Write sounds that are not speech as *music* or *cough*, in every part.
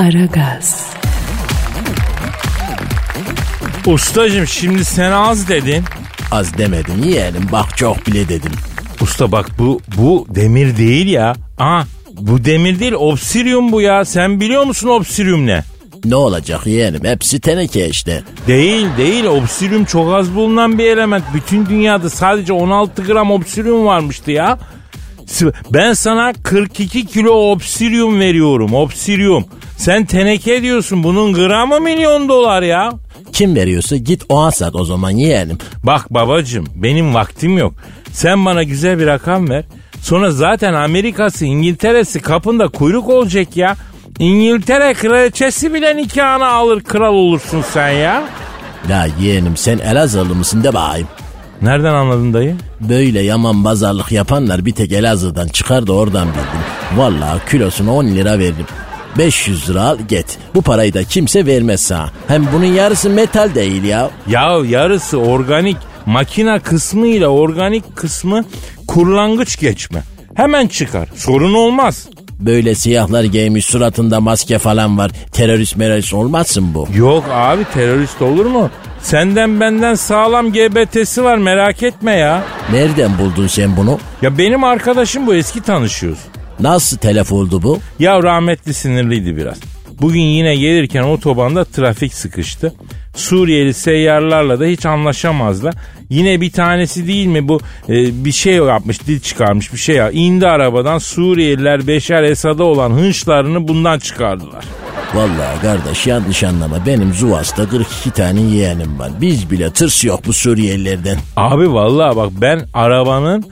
Aragaz, Ustacım şimdi sen az dedin. Az demedim yeğenim bak çok bile dedim. Usta bak bu bu demir değil ya. Aa bu demir değil obsidium bu ya. Sen biliyor musun obsidium ne? Ne olacak yeğenim hepsi teneke işte. Değil değil obsidium çok az bulunan bir element. Bütün dünyada sadece 16 gram obsidium varmıştı ya. Ben sana 42 kilo obsidium veriyorum obsidium. Sen teneke diyorsun bunun gramı milyon dolar ya. Kim veriyorsa git o sat o zaman yeğenim. Bak babacım benim vaktim yok. Sen bana güzel bir rakam ver. Sonra zaten Amerika'sı İngiltere'si kapında kuyruk olacak ya. İngiltere kraliçesi bile nikahını alır kral olursun sen ya. La yeğenim sen Elazığlı mısın de bakayım. Nereden anladın dayı? Böyle yaman pazarlık yapanlar bir tek Elazığ'dan çıkar da oradan bildim. Vallahi kilosunu 10 lira verdim. 500 lira al get. Bu parayı da kimse vermez sana. Hem bunun yarısı metal değil ya. Ya yarısı organik makina kısmı ile organik kısmı kurlangıç geçme. Hemen çıkar. Sorun olmaz. Böyle siyahlar giymiş suratında maske falan var. Terörist merörist olmazsın bu. Yok abi terörist olur mu? Senden benden sağlam GBT'si var merak etme ya. Nereden buldun sen bunu? Ya benim arkadaşım bu eski tanışıyoruz. Nasıl telef oldu bu? Ya rahmetli sinirliydi biraz. Bugün yine gelirken otobanda trafik sıkıştı. Suriyeli seyyarlarla da hiç anlaşamazlar. Yine bir tanesi değil mi bu e, bir şey yapmış dil çıkarmış bir şey ya. İndi arabadan Suriyeliler Beşer Esad'a olan hınçlarını bundan çıkardılar. Vallahi kardeş yanlış anlama benim Zuvas'ta 42 tane yeğenim var. Biz bile tırs yok bu Suriyelilerden. Abi vallahi bak ben arabanın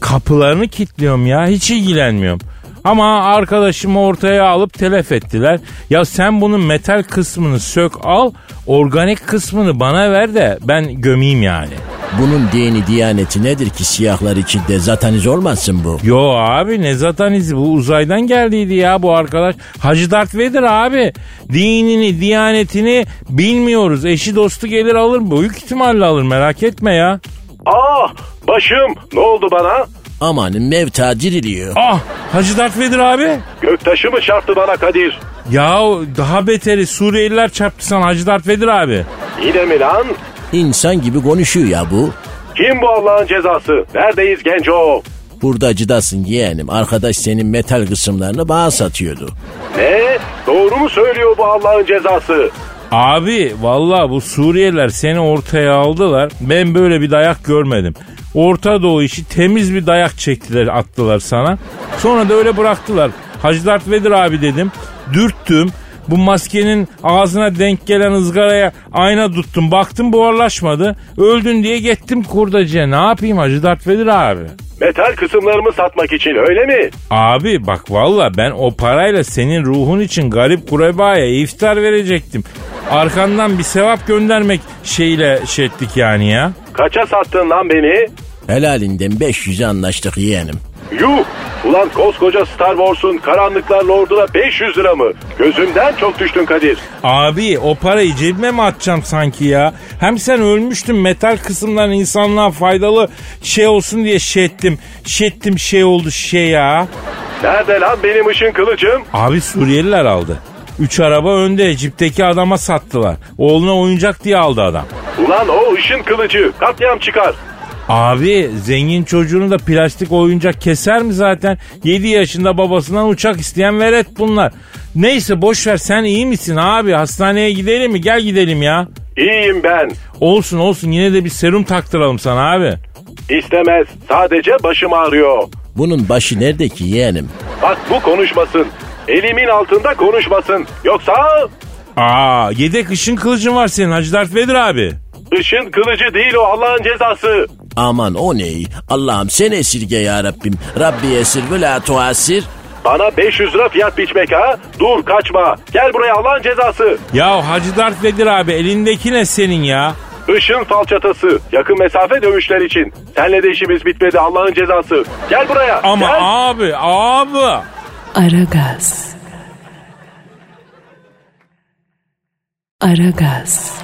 kapılarını kilitliyorum ya hiç ilgilenmiyorum. Ama arkadaşımı ortaya alıp telef ettiler. Ya sen bunun metal kısmını sök al, organik kısmını bana ver de ben gömeyim yani. Bunun dini diyaneti nedir ki siyahlar içinde zataniz olmasın bu? Yo abi ne zatanizi bu uzaydan geldiydi ya bu arkadaş. Hacı Dert Vedir abi. Dinini, diyanetini bilmiyoruz. Eşi dostu gelir alır. Büyük ihtimalle alır merak etme ya. Ah başım ne oldu bana? Amanın mevta diriliyor. Ah Hacı Dert Vedir abi. Göktaşı mı çarptı bana Kadir? Ya daha beteri Suriyeliler çarptı sana Hacı Vedir abi. Yine mi lan? İnsan gibi konuşuyor ya bu. Kim bu Allah'ın cezası? Neredeyiz genco? Hurdacıdasın yeğenim. Arkadaş senin metal kısımlarını bana satıyordu. Ne? Doğru mu söylüyor bu Allah'ın cezası? Abi valla bu Suriyeliler seni ortaya aldılar. Ben böyle bir dayak görmedim. Orta Doğu işi temiz bir dayak çektiler attılar sana. Sonra da öyle bıraktılar. Hacı Dert Vedir abi dedim. Dürttüm. Bu maskenin ağzına denk gelen ızgaraya ayna tuttum. Baktım buharlaşmadı. Öldün diye gittim kurdacıya. Ne yapayım Hacı Dert Vedir abi? Metal kısımlarımı satmak için öyle mi? Abi bak valla ben o parayla senin ruhun için garip kurebaya iftar verecektim. Arkandan bir sevap göndermek şeyle şey ettik yani ya. Kaça sattın lan beni? Helalinden 500'e anlaştık yeğenim. Yuh! Ulan koskoca Star Wars'un karanlıklar lorduna 500 lira mı? Gözümden çok düştün Kadir. Abi o parayı cebime mi atacağım sanki ya? Hem sen ölmüştün metal kısımdan insanlığa faydalı şey olsun diye şey ettim. Şey ettim şey oldu şey ya. Nerede lan benim ışın kılıcım? Abi Suriyeliler aldı. Üç araba önde cipteki adama sattılar. Oğluna oyuncak diye aldı adam. Ulan o ışın kılıcı katliam çıkar. Abi zengin çocuğunu da plastik oyuncak keser mi zaten? 7 yaşında babasından uçak isteyen veret bunlar. Neyse boş ver sen iyi misin abi? Hastaneye gidelim mi? Gel gidelim ya. İyiyim ben. Olsun olsun yine de bir serum taktıralım sana abi. İstemez. Sadece başım ağrıyor. Bunun başı nerede ki yeğenim? Bak bu konuşmasın. Elimin altında konuşmasın. Yoksa Aa yedek ışın kılıcın var senin Hacı Dert Vedir abi. ışın kılıcı değil o Allah'ın cezası. Aman o ne? Allah'ım sen esirge ya Rabbim. Rabbi esir ve la tuasir. Bana 500 lira fiyat biçmek ha? Dur kaçma. Gel buraya Allah'ın cezası. Ya Hacı Dert Vedir abi elindeki ne senin ya? Işın falçatası. Yakın mesafe dövüşler için. Senle de işimiz bitmedi Allah'ın cezası. Gel buraya. Ama gel. abi abi. Aragaz. Aragaz.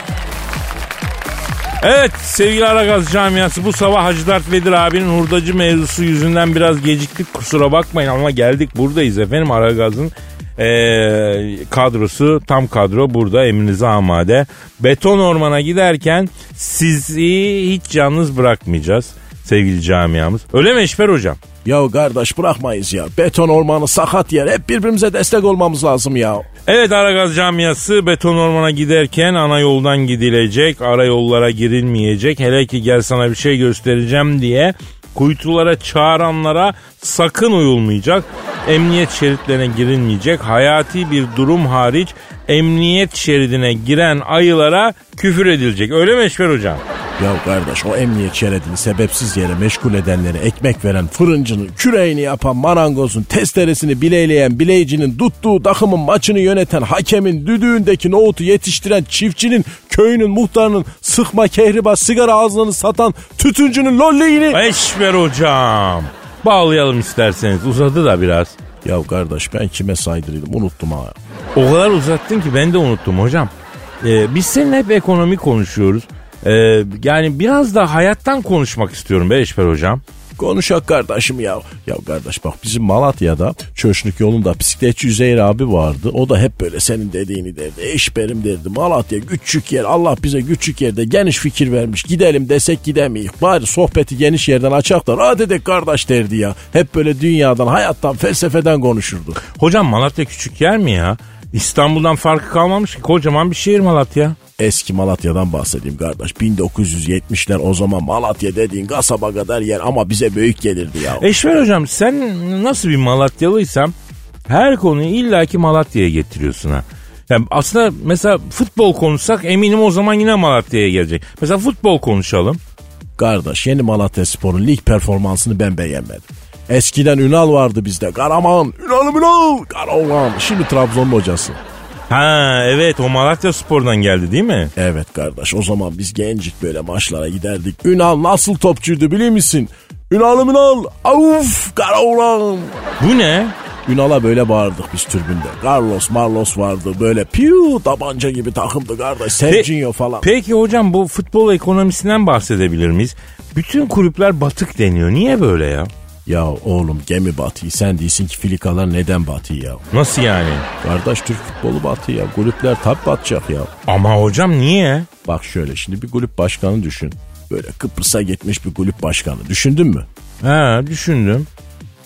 Evet sevgili Aragaz camiası bu sabah Hacı Dert Vedir abinin hurdacı mevzusu yüzünden biraz geciktik kusura bakmayın ama geldik buradayız efendim Aragaz'ın e, kadrosu tam kadro burada emrinize amade. Beton ormana giderken sizi hiç yalnız bırakmayacağız sevgili camiamız. Öyle mi Eşber hocam? Ya kardeş bırakmayız ya. Beton ormanı sakat yer. Hep birbirimize destek olmamız lazım ya. Evet Aragaz camiası beton ormana giderken ana yoldan gidilecek, ara yollara girilmeyecek. Hele ki gel sana bir şey göstereceğim diye kuytulara çağıranlara sakın uyulmayacak. Emniyet şeritlerine girilmeyecek. Hayati bir durum hariç emniyet şeridine giren ayılara küfür edilecek. Öyle mi Eşber hocam? Ya kardeş o emniyet şeridini sebepsiz yere meşgul edenleri ekmek veren fırıncının, küreğini yapan marangozun, testeresini bileyleyen bileyicinin, tuttuğu takımın maçını yöneten hakemin, düdüğündeki nohutu yetiştiren çiftçinin, köyünün muhtarının, sıkma kehriba sigara ağzını satan tütüncünün lolliğini... Eşber hocam. Bağlayalım isterseniz. Uzadı da biraz. Ya kardeş ben kime saydırıyordum unuttum ha. O kadar uzattın ki ben de unuttum hocam. Ee, biz seninle hep ekonomi konuşuyoruz. Ee, yani biraz da hayattan konuşmak istiyorum be Eşber hocam. Konuşak kardeşim ya. Ya kardeş bak bizim Malatya'da Çöşnük yolunda bisikletçi Üzeyir abi vardı. O da hep böyle senin dediğini derdi. Eşberim derdi. Malatya küçük yer. Allah bize küçük yerde geniş fikir vermiş. Gidelim desek gidemeyiz. Bari sohbeti geniş yerden açak da rahat edek kardeş derdi ya. Hep böyle dünyadan, hayattan, felsefeden konuşurdu. Hocam Malatya küçük yer mi ya? İstanbul'dan farkı kalmamış ki kocaman bir şehir Malatya. Eski Malatya'dan bahsedeyim kardeş. 1970'ler o zaman Malatya dediğin kasaba kadar yer ama bize büyük gelirdi ya. Eşver hocam sen nasıl bir Malatyalıysan her konuyu illaki Malatya'ya getiriyorsun ha. Yani aslında mesela futbol konuşsak eminim o zaman yine Malatya'ya gelecek. Mesela futbol konuşalım. Kardeş yeni Malatya Spor'un lig performansını ben beğenmedim. Eskiden Ünal vardı bizde. Karaman, Ünal'ım Ünal, Karaoğlan. Şimdi Trabzon'un hocası. Ha evet o Malatya Spor'dan geldi değil mi? Evet kardeş o zaman biz gencik böyle maçlara giderdik. Ünal nasıl topçuydu biliyor musun? Ünal'ım Ünal, avuf Karaoğlan. Bu ne? Ünal'a böyle bağırdık biz türbünde. Carlos Marlos vardı böyle piu tabanca gibi takımdı kardeş. Serginho falan. Peki hocam bu futbol ekonomisinden bahsedebilir miyiz? Bütün kulüpler batık deniyor. Niye böyle ya? Ya oğlum gemi batıyor. Sen değilsin ki filikalar neden batıyor ya? Nasıl yani? Kardeş Türk futbolu batıyor ya. Kulüpler tabi batacak ya. Ama hocam niye? Bak şöyle şimdi bir kulüp başkanı düşün. Böyle Kıbrıs'a gitmiş bir kulüp başkanı. Düşündün mü? Ha düşündüm.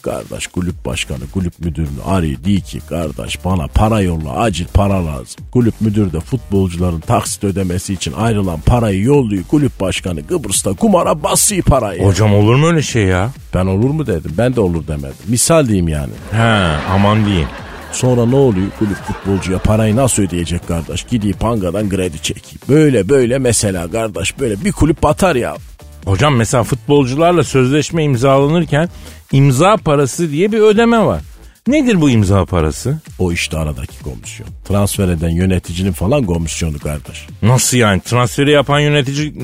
Kardeş kulüp başkanı kulüp müdürünü arıyor diyor ki kardeş bana para yolla acil para lazım. Kulüp müdürü de futbolcuların taksit ödemesi için ayrılan parayı yolluyor. Kulüp başkanı Kıbrıs'ta kumara basıyor parayı. Hocam olur mu öyle şey ya? Ben olur mu dedim ben de olur demedim. Misal diyeyim yani. Ha aman diyeyim. Sonra ne oluyor? Kulüp futbolcuya parayı nasıl ödeyecek kardeş? Gidiyor pangadan kredi çekiyor. Böyle böyle mesela kardeş böyle bir kulüp batar ya. Hocam mesela futbolcularla sözleşme imzalanırken imza parası diye bir ödeme var. Nedir bu imza parası? O işte aradaki komisyon. Transfer eden yöneticinin falan komisyonu kardeş. Nasıl yani? Transferi yapan yönetici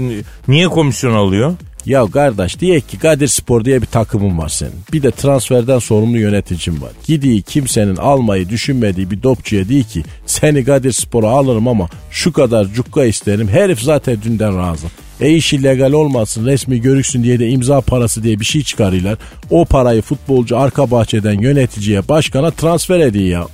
niye komisyon alıyor? Ya kardeş diye ki Kadir Spor diye bir takımın var senin. Bir de transferden sorumlu yöneticin var. Gidiği kimsenin almayı düşünmediği bir dopçuya değil ki seni Kadir Spor'a alırım ama şu kadar cukka isterim. Herif zaten dünden razı. E iş illegal olmasın resmi görüksün diye de imza parası diye bir şey çıkarıyorlar. O parayı futbolcu arka bahçeden yöneticiye başkana transfer ediyor ya.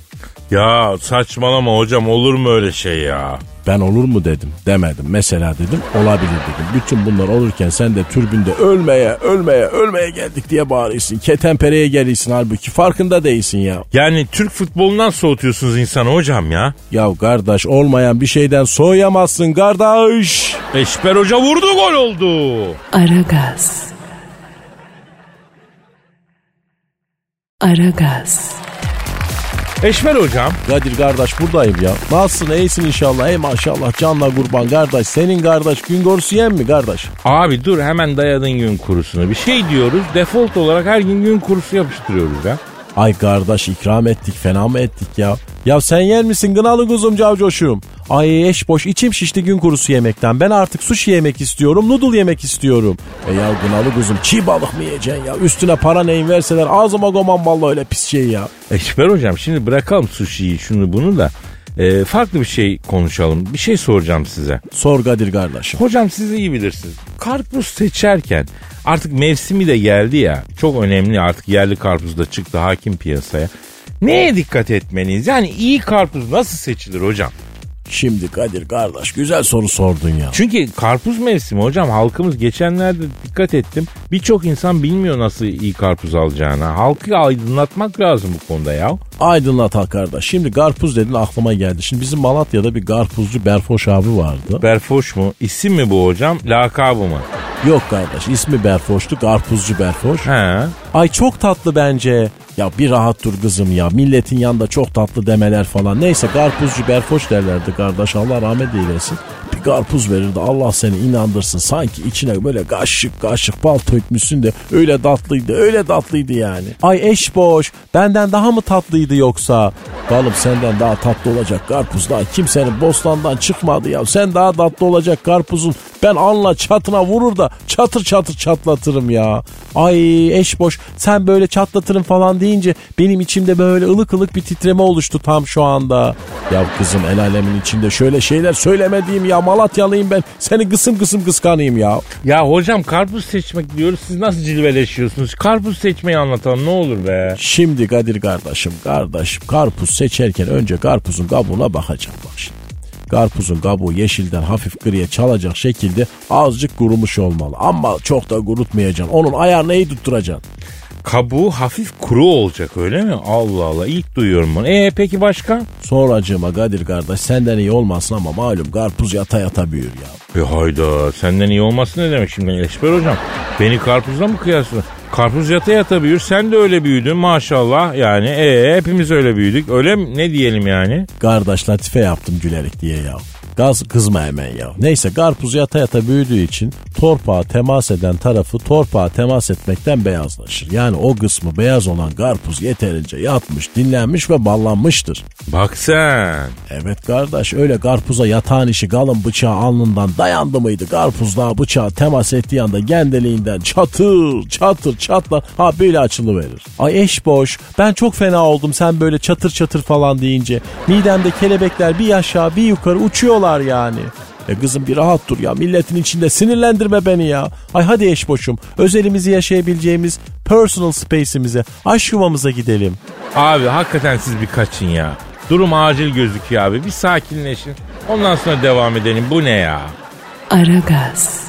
Ya saçmalama hocam olur mu öyle şey ya? Ben olur mu dedim demedim. Mesela dedim olabilir dedim. Bütün bunlar olurken sen de türbünde ölmeye ölmeye ölmeye geldik diye bağırıyorsun. Ketenpereye geliyorsun halbuki farkında değilsin ya. Yani Türk futbolundan soğutuyorsunuz insanı hocam ya. Ya kardeş olmayan bir şeyden soğuyamazsın kardeş. Eşber Hoca vurdu gol oldu. Aragaz. Aragaz. Eşber hocam. Kadir kardeş buradayım ya. Nasılsın iyisin inşallah. Ey maşallah canla kurban kardeş. Senin kardeş gün korusu yem mi kardeş? Abi dur hemen dayadın gün kurusunu. Bir şey diyoruz default olarak her gün gün kurusu yapıştırıyoruz ya. Ay kardeş ikram ettik fena mı ettik ya? Ya sen yer misin gınalı kuzum cavcoşum? Ay eş boş içim şişti gün kurusu yemekten. Ben artık sushi yemek istiyorum, noodle yemek istiyorum. E ya gınalı kuzum çiğ balık mı yiyeceksin ya? Üstüne para neyin verseler ağzıma goman vallahi öyle pis şey ya. Eşber hocam şimdi bırakalım sushi'yi şunu bunu da. e, farklı bir şey konuşalım. Bir şey soracağım size. Sor Kadir kardeşim. Hocam siz iyi bilirsiniz. Karpuz seçerken artık mevsimi de geldi ya. Çok önemli artık yerli karpuz da çıktı hakim piyasaya. Neye dikkat etmeliyiz? Yani iyi karpuz nasıl seçilir hocam? Şimdi Kadir kardeş güzel soru sordun ya. Çünkü karpuz mevsimi hocam halkımız geçenlerde dikkat ettim. Birçok insan bilmiyor nasıl iyi karpuz alacağını. Halkı aydınlatmak lazım bu konuda ya. Aydınlat ha kardeş. Şimdi karpuz dedin aklıma geldi. Şimdi bizim Malatya'da bir karpuzcu Berfoş abi vardı. Berfoş mu? İsim mi bu hocam? Lakabı mı? Yok kardeş ismi Berfoş'tu karpuzcu Berfoş. He. Ay çok tatlı bence. Ya bir rahat dur kızım ya. Milletin yanında çok tatlı demeler falan. Neyse karpuzcu Berfoş derlerdi kardeş. Allah rahmet eylesin. Bir karpuz verirdi. Allah seni inandırsın. Sanki içine böyle kaşık kaşık bal tökmüşsün de öyle tatlıydı. Öyle tatlıydı yani. Ay eş boş. Benden daha mı tatlıydı yoksa? Balım senden daha tatlı olacak karpuz daha kimsenin bostandan çıkmadı ya. Sen daha tatlı olacak karpuzun. Ben anla çatına vurur da çatır çatır çatlatırım ya. Ay eş boş sen böyle çatlatırım falan deyince benim içimde böyle ılık ılık bir titreme oluştu tam şu anda. Ya kızım el alemin içinde şöyle şeyler söylemediğim ya Malatyalıyım ben. Seni kısım kısım kıskanayım ya. Ya hocam karpuz seçmek diyoruz. Siz nasıl cilveleşiyorsunuz? Karpuz seçmeyi anlatalım ne olur be. Şimdi Kadir kardeşim kardeşim karpuz seçerken önce karpuzun kabuğuna bakacağım bak şimdi. Karpuzun kabuğu yeşilden hafif griye çalacak şekilde azıcık kurumuş olmalı. Ama çok da kurutmayacaksın. Onun ayarını iyi tutturacaksın. Kabuğu hafif kuru olacak öyle mi? Allah Allah ilk duyuyorum bunu. E peki başka? Sonracığıma Kadir kardeş senden iyi olmasın ama malum karpuz yata yata büyür ya. E hayda senden iyi olması ne demek şimdi Eşber hocam? Beni karpuzla mı kıyaslıyorsun? Karpuz yata yata büyür. Sen de öyle büyüdün maşallah. Yani e hepimiz öyle büyüdük. Öyle mi? Ne diyelim yani? Kardeş latife yaptım gülerek diye ya. Gaz kızma hemen ya. Neyse karpuz yata yata büyüdüğü için torpağa temas eden tarafı torpağa temas etmekten beyazlaşır. Yani o kısmı beyaz olan karpuz yeterince yatmış, dinlenmiş ve ballanmıştır. Bak sen. Evet kardeş öyle karpuza yatağın işi galın bıçağı alnından dayandı mıydı? Karpuz daha bıçağa temas ettiği anda gendeliğinden çatır çatır çatlar ha böyle açılıverir. Ay eş boş ben çok fena oldum sen böyle çatır çatır falan deyince. Midemde kelebekler bir aşağı bir yukarı uçuyorlar yani. E kızım bir rahat dur ya milletin içinde sinirlendirme beni ya. Ay hadi eş boşum özelimizi yaşayabileceğimiz personal space'imize aşk yuvamıza gidelim. Abi hakikaten siz bir kaçın ya. Durum acil gözüküyor abi. Bir sakinleşin. Ondan sonra devam edelim. Bu ne ya? Aragaz.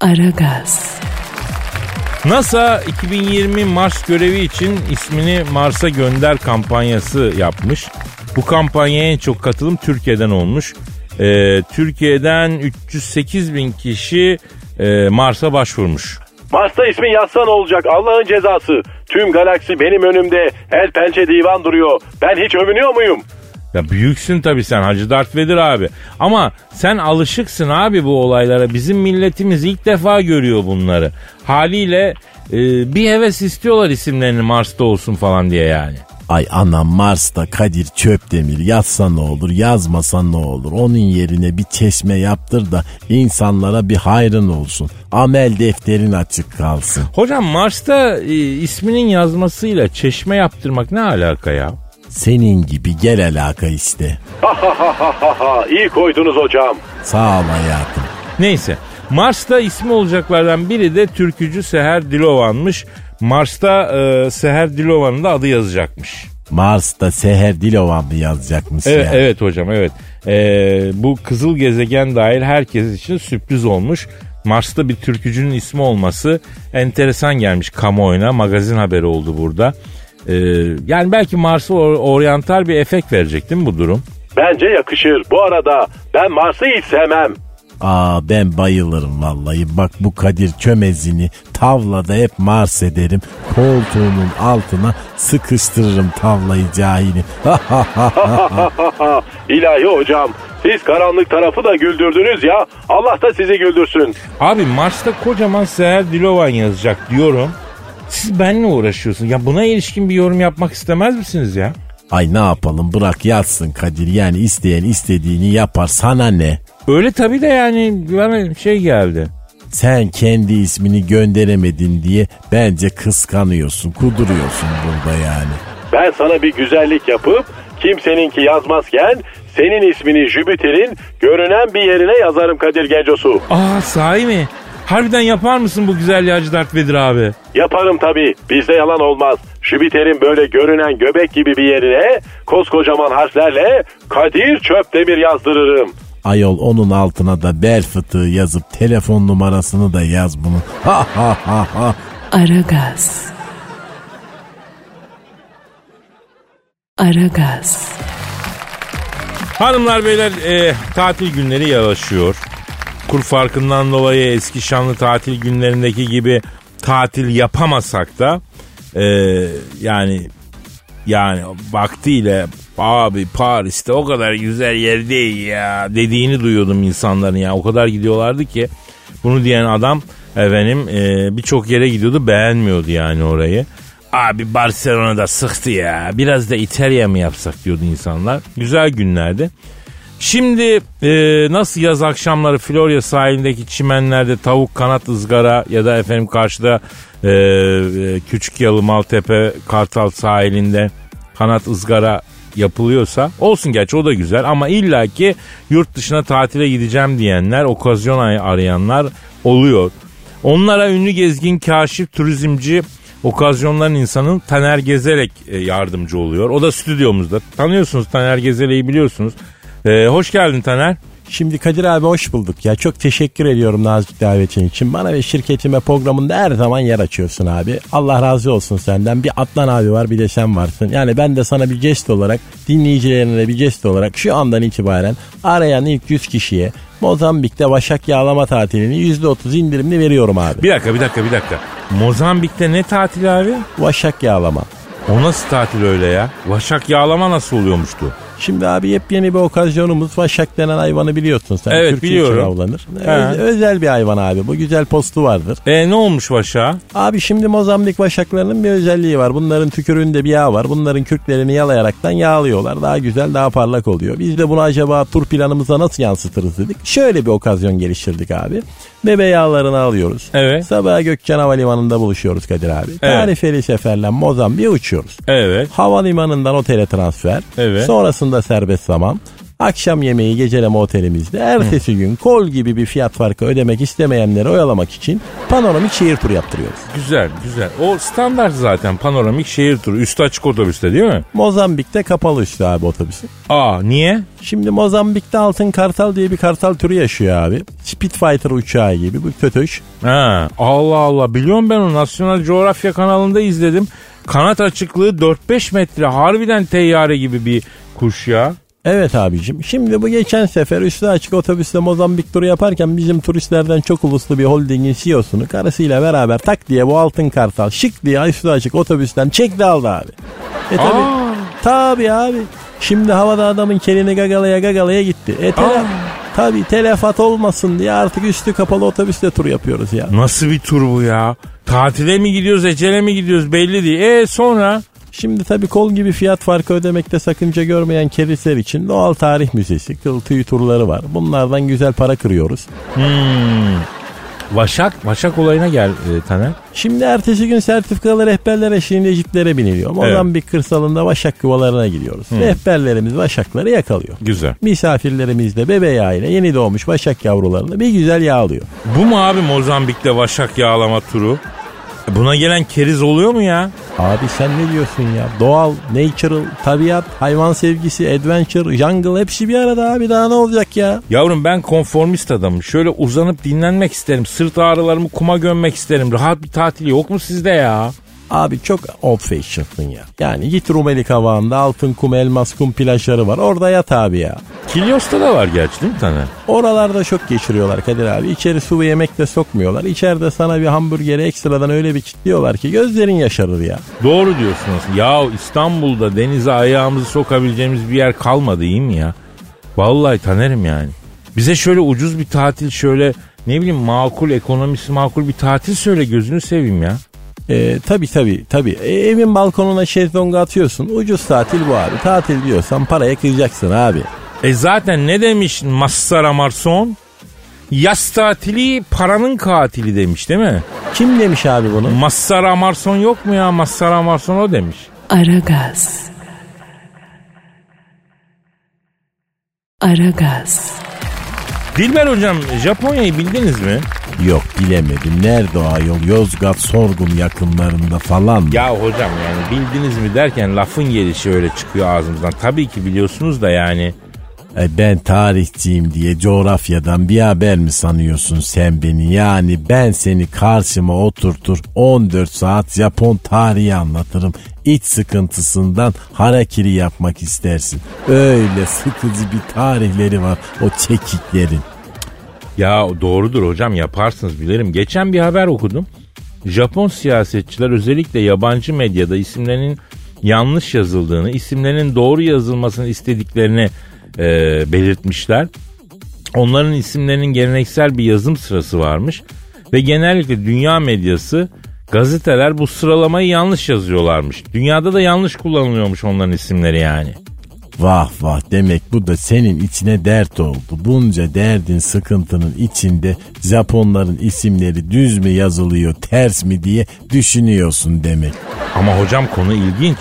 Aragaz. NASA 2020 Mars görevi için ismini Mars'a gönder kampanyası yapmış. Bu kampanyaya en çok katılım Türkiye'den olmuş. Ee, Türkiye'den 308 bin kişi e, Mars'a başvurmuş. Mars'ta ismin yazsan olacak Allah'ın cezası. Tüm galaksi benim önümde. El pençe divan duruyor. Ben hiç övünüyor muyum? Ya büyüksün tabii sen Hacı Darth Vader abi. Ama sen alışıksın abi bu olaylara. Bizim milletimiz ilk defa görüyor bunları. Haliyle e, bir heves istiyorlar isimlerini Mars'ta olsun falan diye yani. Ay anam Mars'ta Kadir Çöpdemir yazsa ne olur yazmasa ne olur onun yerine bir çeşme yaptır da insanlara bir hayrın olsun. Amel defterin açık kalsın. Hocam Mars'ta e, isminin yazmasıyla çeşme yaptırmak ne alaka ya? Senin gibi gel alaka işte. Ha ha ha ha ha ha. İyi koydunuz hocam. Sağ ol hayatım. Neyse Mars'ta ismi olacaklardan biri de türkücü Seher Dilovan'mış. Mars'ta e, Seher Dilovan'ın da adı yazacakmış. Mars'ta Seher Dilovan mı yazacakmış Evet, ya? evet hocam evet. E, bu kızıl gezegen dahil herkes için sürpriz olmuş. Mars'ta bir türkücünün ismi olması enteresan gelmiş kamuoyuna. Magazin haberi oldu burada. E, yani belki Mars'a or- oryantal bir efekt verecek değil mi bu durum? Bence yakışır. Bu arada ben Mars'ı hiç sevmem. Aa ben bayılırım vallahi. Bak bu Kadir Çömezini tavlada hep Mars ederim. Koltuğunun altına sıkıştırırım tavlayı cahili. *laughs* İlahi hocam. Siz karanlık tarafı da güldürdünüz ya. Allah da sizi güldürsün. Abi Mars'ta kocaman Seher Dilovan yazacak diyorum. Siz benimle uğraşıyorsun. Ya buna ilişkin bir yorum yapmak istemez misiniz ya? Ay ne yapalım bırak yatsın Kadir. Yani isteyen istediğini yapar sana ne? Öyle tabii de yani bana şey geldi. Sen kendi ismini gönderemedin diye bence kıskanıyorsun, kuduruyorsun burada yani. Ben sana bir güzellik yapıp kimseninki yazmazken senin ismini Jüpiter'in görünen bir yerine yazarım Kadir Gencosu. Aa sahi mi? Harbiden yapar mısın bu güzel Hacı Dert Vedir abi? Yaparım tabii. Bizde yalan olmaz. Jüpiter'in böyle görünen göbek gibi bir yerine koskocaman harflerle Kadir Çöpdemir yazdırırım. Ayol onun altına da bel fıtığı yazıp telefon numarasını da yaz bunu. Ha ha ha ha. Aragaz. Aragaz. Hanımlar beyler e, tatil günleri yavaşıyor. Kur farkından dolayı eski şanlı tatil günlerindeki gibi tatil yapamasak da e, yani yani vaktiyle abi Paris'te o kadar güzel yer değil ya dediğini duyuyordum insanların ya. O kadar gidiyorlardı ki bunu diyen adam efendim e, birçok yere gidiyordu beğenmiyordu yani orayı. Abi Barcelona'da sıktı ya biraz da İtalya mı yapsak diyordu insanlar. Güzel günlerdi. Şimdi e, nasıl yaz akşamları Florya sahilindeki çimenlerde tavuk kanat ızgara ya da efendim karşıda e, e, Küçük Yalı Maltepe Kartal sahilinde kanat ızgara yapılıyorsa olsun gerçi o da güzel ama illaki yurt dışına tatile gideceğim diyenler okazyon ay- arayanlar oluyor. Onlara ünlü gezgin kaşif turizmci okazyonların insanın Taner Gezerek e, yardımcı oluyor. O da stüdyomuzda. Tanıyorsunuz Taner Gezerek'i biliyorsunuz. E, hoş geldin Taner. Şimdi Kadir abi hoş bulduk ya. Çok teşekkür ediyorum nazik davetin için. Bana ve şirketime programında her zaman yer açıyorsun abi. Allah razı olsun senden. Bir Atlan abi var bir de sen varsın. Yani ben de sana bir jest olarak dinleyicilerine bir jest olarak şu andan itibaren arayan ilk 100 kişiye Mozambik'te Başak Yağlama tatilini %30 indirimli veriyorum abi. Bir dakika bir dakika bir dakika. Mozambik'te ne tatili abi? Başak Yağlama. O nasıl tatil öyle ya? Vaşak yağlama nasıl oluyormuştu? Şimdi abi yepyeni bir okazyonumuz Vaşak denen hayvanı biliyorsun sen. Evet, Türkiye biliyorum. avlanır. Öz- özel bir hayvan abi bu güzel postu vardır. E ne olmuş Vaşak'a? Abi şimdi Mozambik vaşaklarının bir özelliği var. Bunların tükürüğünde bir yağ var. Bunların kürklerini yalayaraktan yağlıyorlar. Daha güzel daha parlak oluyor. Biz de bunu acaba tur planımıza nasıl yansıtırız dedik. Şöyle bir okazyon geliştirdik abi. Bebe yağlarını alıyoruz. Evet. Sabah Gökçen Havalimanı'nda buluşuyoruz Kadir abi. Tarifeli seferle Mozambik'e uçuyoruz. Evet. Havalimanından otele transfer. Evet. Sonrasında serbest zaman. Akşam yemeği geceleme otelimizde. Ertesi gün kol gibi bir fiyat farkı ödemek istemeyenleri oyalamak için panoramik şehir turu yaptırıyoruz. Güzel güzel. O standart zaten panoramik şehir turu. Üstü açık otobüste değil mi? Mozambik'te kapalı üstü abi otobüsü. Aa niye? Şimdi Mozambik'te Altın Kartal diye bir kartal türü yaşıyor abi. Spitfire uçağı gibi bu kötüş. Ha, Allah Allah biliyorum ben o National Coğrafya kanalında izledim. Kanat açıklığı 4-5 metre harbiden teyyare gibi bir kuş ya. Evet abicim. Şimdi bu geçen sefer üstü açık otobüste Mozambik turu yaparken bizim turistlerden çok uluslu bir holdingin CEO'sunu karısıyla beraber tak diye bu altın kartal şık diye üstü açık otobüsten çekti aldı abi. E tabi. Tabi abi. Şimdi havada adamın kelini gagalaya gagalaya gitti. E tele, tabi telefat olmasın diye artık üstü kapalı otobüste tur yapıyoruz ya. Nasıl bir tur bu ya? Tatile mi gidiyoruz, ecele mi gidiyoruz belli değil. E sonra? Şimdi tabi kol gibi fiyat farkı ödemekte sakınca görmeyen kerisler için doğal tarih müzesi, kıl tüy turları var. Bunlardan güzel para kırıyoruz. Hmm. Vaşak, Vaşak olayına gel e, Taner. Şimdi ertesi gün sertifikalı rehberler eşliğinde jiplere biniliyor. Mozambik kırsalında vaşak yuvalarına gidiyoruz. Rehberlerimiz vaşakları yakalıyor. Güzel. Misafirlerimiz de bebe yağıyla yeni doğmuş vaşak yavrularını bir güzel yağlıyor. Bu mu abi Mozambik'te Vaşak yağlama turu? Buna gelen keriz oluyor mu ya? Abi sen ne diyorsun ya? Doğal, natural, tabiat, hayvan sevgisi, adventure, jungle hepsi bir arada abi daha ne olacak ya? Yavrum ben konformist adamım. Şöyle uzanıp dinlenmek isterim. Sırt ağrılarımı kuma gömmek isterim. Rahat bir tatil yok mu sizde ya? Abi çok old fashioned'sın ya. Yani git Rumeli kavağında altın kum, elmas kum plajları var. Orada yat abi ya. Kilyos'ta da var gerçi değil mi Taner? Oralarda çok geçiriyorlar Kadir abi. İçeri su ve yemek de sokmuyorlar. İçeride sana bir hamburgeri ekstradan öyle bir kilitliyorlar ki gözlerin yaşarır ya. Doğru diyorsunuz. Ya İstanbul'da denize ayağımızı sokabileceğimiz bir yer kalmadı iyi mi ya? Vallahi Taner'im yani. Bize şöyle ucuz bir tatil şöyle ne bileyim makul ekonomisi makul bir tatil söyle gözünü seveyim ya. Ee, tabii tabii tabii. E, evin balkonuna şezlongu atıyorsun. Ucuz tatil bu abi. Tatil diyorsan paraya kıyacaksın abi. E zaten ne demiş Massara Marson? Yaz tatili paranın katili demiş değil mi? Kim demiş abi bunu? Massara Marson yok mu ya? Massara Marson o demiş. Aragaz. Aragaz. Dilber hocam Japonya'yı bildiniz mi? Yok bilemedim. Nerede o ayol? Yozgat sorgun yakınlarında falan mı? Ya hocam yani bildiniz mi derken lafın gelişi öyle çıkıyor ağzımızdan. Tabii ki biliyorsunuz da yani. E ben tarihçiyim diye coğrafyadan bir haber mi sanıyorsun sen beni? Yani ben seni karşıma oturtur 14 saat Japon tarihi anlatırım. İç sıkıntısından harakiri yapmak istersin. Öyle sıkıcı bir tarihleri var o çekiklerin. Ya doğrudur hocam yaparsınız bilirim. Geçen bir haber okudum. Japon siyasetçiler özellikle yabancı medyada isimlerinin yanlış yazıldığını, isimlerinin doğru yazılmasını istediklerini e, belirtmişler. Onların isimlerinin geleneksel bir yazım sırası varmış ve genellikle dünya medyası gazeteler bu sıralamayı yanlış yazıyorlarmış. Dünyada da yanlış kullanılıyormuş onların isimleri yani. Vah vah demek bu da senin içine dert oldu. Bunca derdin sıkıntının içinde Japonların isimleri düz mü yazılıyor ters mi diye düşünüyorsun demek. Ama hocam konu ilginç.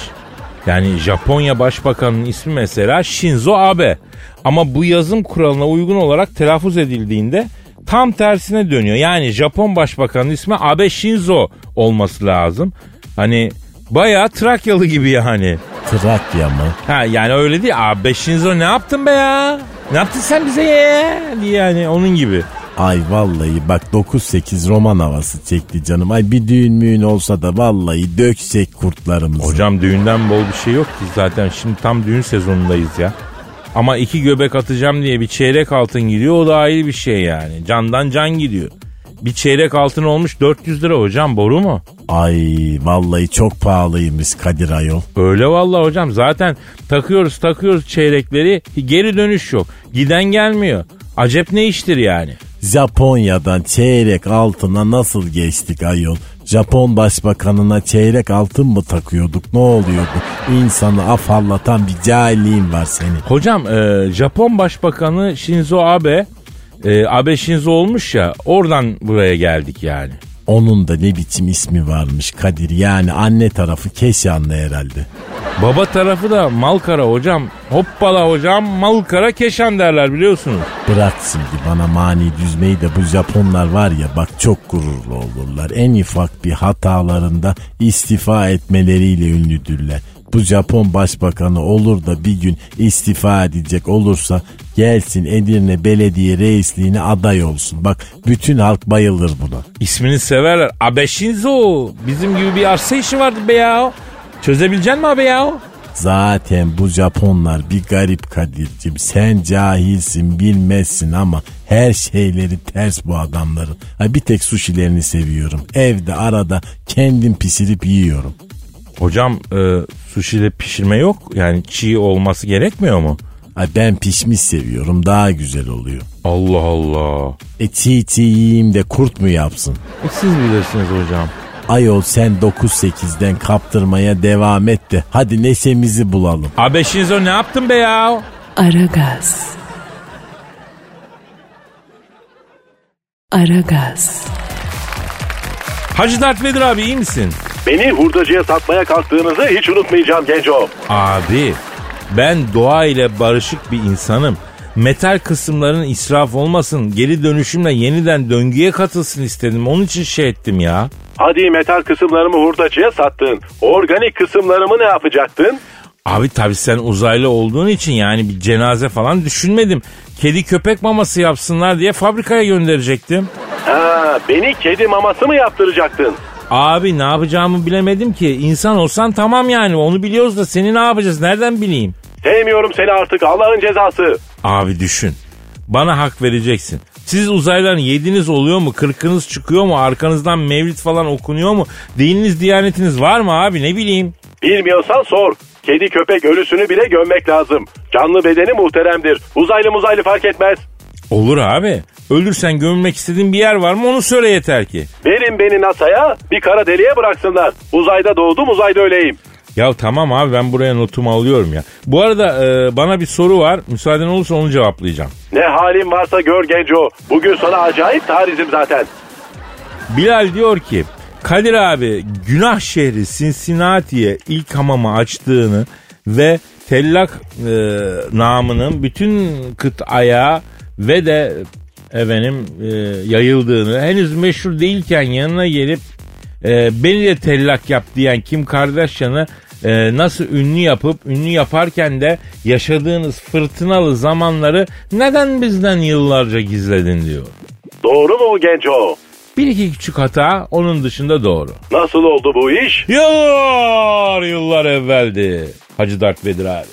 Yani Japonya Başbakanı'nın ismi mesela Shinzo Abe. Ama bu yazım kuralına uygun olarak telaffuz edildiğinde tam tersine dönüyor. Yani Japon Başbakanı'nın ismi Abe Shinzo olması lazım. Hani bayağı Trakyalı gibi yani. Trakya mı? Ha yani öyle değil. Abe Shinzo ne yaptın be ya? Ne yaptın sen bize ya? yani onun gibi. Ay vallahi bak 9-8 roman havası çekti canım. Ay bir düğün müğün olsa da vallahi döksek kurtlarımızı. Hocam düğünden bol bir şey yok ki zaten şimdi tam düğün sezonundayız ya. Ama iki göbek atacağım diye bir çeyrek altın gidiyor o da ayrı bir şey yani. Candan can gidiyor. Bir çeyrek altın olmuş 400 lira hocam boru mu? Ay vallahi çok pahalıymış Kadir Ayol. Öyle vallahi hocam zaten takıyoruz takıyoruz çeyrekleri geri dönüş yok. Giden gelmiyor. Acep ne iştir yani? Japonya'dan çeyrek altına nasıl geçtik ayol? Japon başbakanına çeyrek altın mı takıyorduk? Ne oluyordu? İnsanı afallatan bir cahilliğin var senin. Hocam e, Japon Başbakanı Shinzo Abe e, Abe Shinzo olmuş ya oradan buraya geldik yani. Onun da ne biçim ismi varmış Kadir. Yani anne tarafı Keşanlı herhalde. Baba tarafı da Malkara hocam. Hoppala hocam Malkara Keşan derler biliyorsunuz. Bırak şimdi bana mani düzmeyi de bu Japonlar var ya bak çok gururlu olurlar. En ufak bir hatalarında istifa etmeleriyle ünlüdürler. Bu Japon başbakanı olur da bir gün istifa edecek olursa gelsin Edirne belediye reisliğine aday olsun. Bak bütün halk bayılır buna. İsmini severler. Abe Shinzo. Bizim gibi bir arsa işi vardı be ya. Çözebilecek mi abi ya? Zaten bu Japonlar bir garip Kadir'cim. Sen cahilsin bilmezsin ama her şeyleri ters bu adamların. Ha, bir tek sushilerini seviyorum. Evde arada kendim pişirip yiyorum. Hocam e, sushi'de pişirme yok. Yani çiğ olması gerekmiyor mu? Ha, ben pişmiş seviyorum daha güzel oluyor. Allah Allah. E çiğ çiğ yiyeyim de kurt mu yapsın? E, siz bilirsiniz hocam. Ayol sen 9-8'den kaptırmaya devam et de hadi neşemizi bulalım. Abe Shinzo ne yaptın be ya? Aragaz. Aragaz. Hacı Dert Vedir abi iyi misin? Beni hurdacıya satmaya kalktığınızı hiç unutmayacağım genco. Abi ben doğa ile barışık bir insanım. Metal kısımların israf olmasın. Geri dönüşümle yeniden döngüye katılsın istedim. Onun için şey ettim ya. Hadi metal kısımlarımı hurdacıya sattın. Organik kısımlarımı ne yapacaktın? Abi tabi sen uzaylı olduğun için yani bir cenaze falan düşünmedim. Kedi köpek maması yapsınlar diye fabrikaya gönderecektim. Ha, beni kedi maması mı yaptıracaktın? Abi ne yapacağımı bilemedim ki. İnsan olsan tamam yani onu biliyoruz da seni ne yapacağız nereden bileyim? Sevmiyorum seni artık Allah'ın cezası. Abi düşün. Bana hak vereceksin. Siz uzaylıların yediniz oluyor mu? Kırkınız çıkıyor mu? Arkanızdan mevlid falan okunuyor mu? Dininiz diyanetiniz var mı abi ne bileyim. Bilmiyorsan sor. Kedi köpek ölüsünü bile gömmek lazım. Canlı bedeni muhteremdir. Uzaylı muzaylı fark etmez. Olur abi. Ölürsen gömülmek istediğin bir yer var mı onu söyle yeter ki. Verin beni NASA'ya bir kara deliğe bıraksınlar. Uzayda doğdum uzayda öleyim. Ya tamam abi ben buraya notumu alıyorum ya. Bu arada e, bana bir soru var. Müsaaden olursa onu cevaplayacağım. Ne halin varsa gör genco. Bugün sana acayip tarizim zaten. Bilal diyor ki Kadir abi günah şehri Cincinnati'ye ilk hamamı açtığını ve tellak e, namının bütün kıtaya ve de efendim e, yayıldığını henüz meşhur değilken yanına gelip e, beni de tellak yap diyen Kim Kardashian'ı e, nasıl ünlü yapıp ünlü yaparken de yaşadığınız fırtınalı zamanları neden bizden yıllarca gizledin diyor. Doğru mu Genco? Bir iki küçük hata onun dışında doğru. Nasıl oldu bu iş? Yıllar yıllar evveldi Hacı Dert Vedir abi.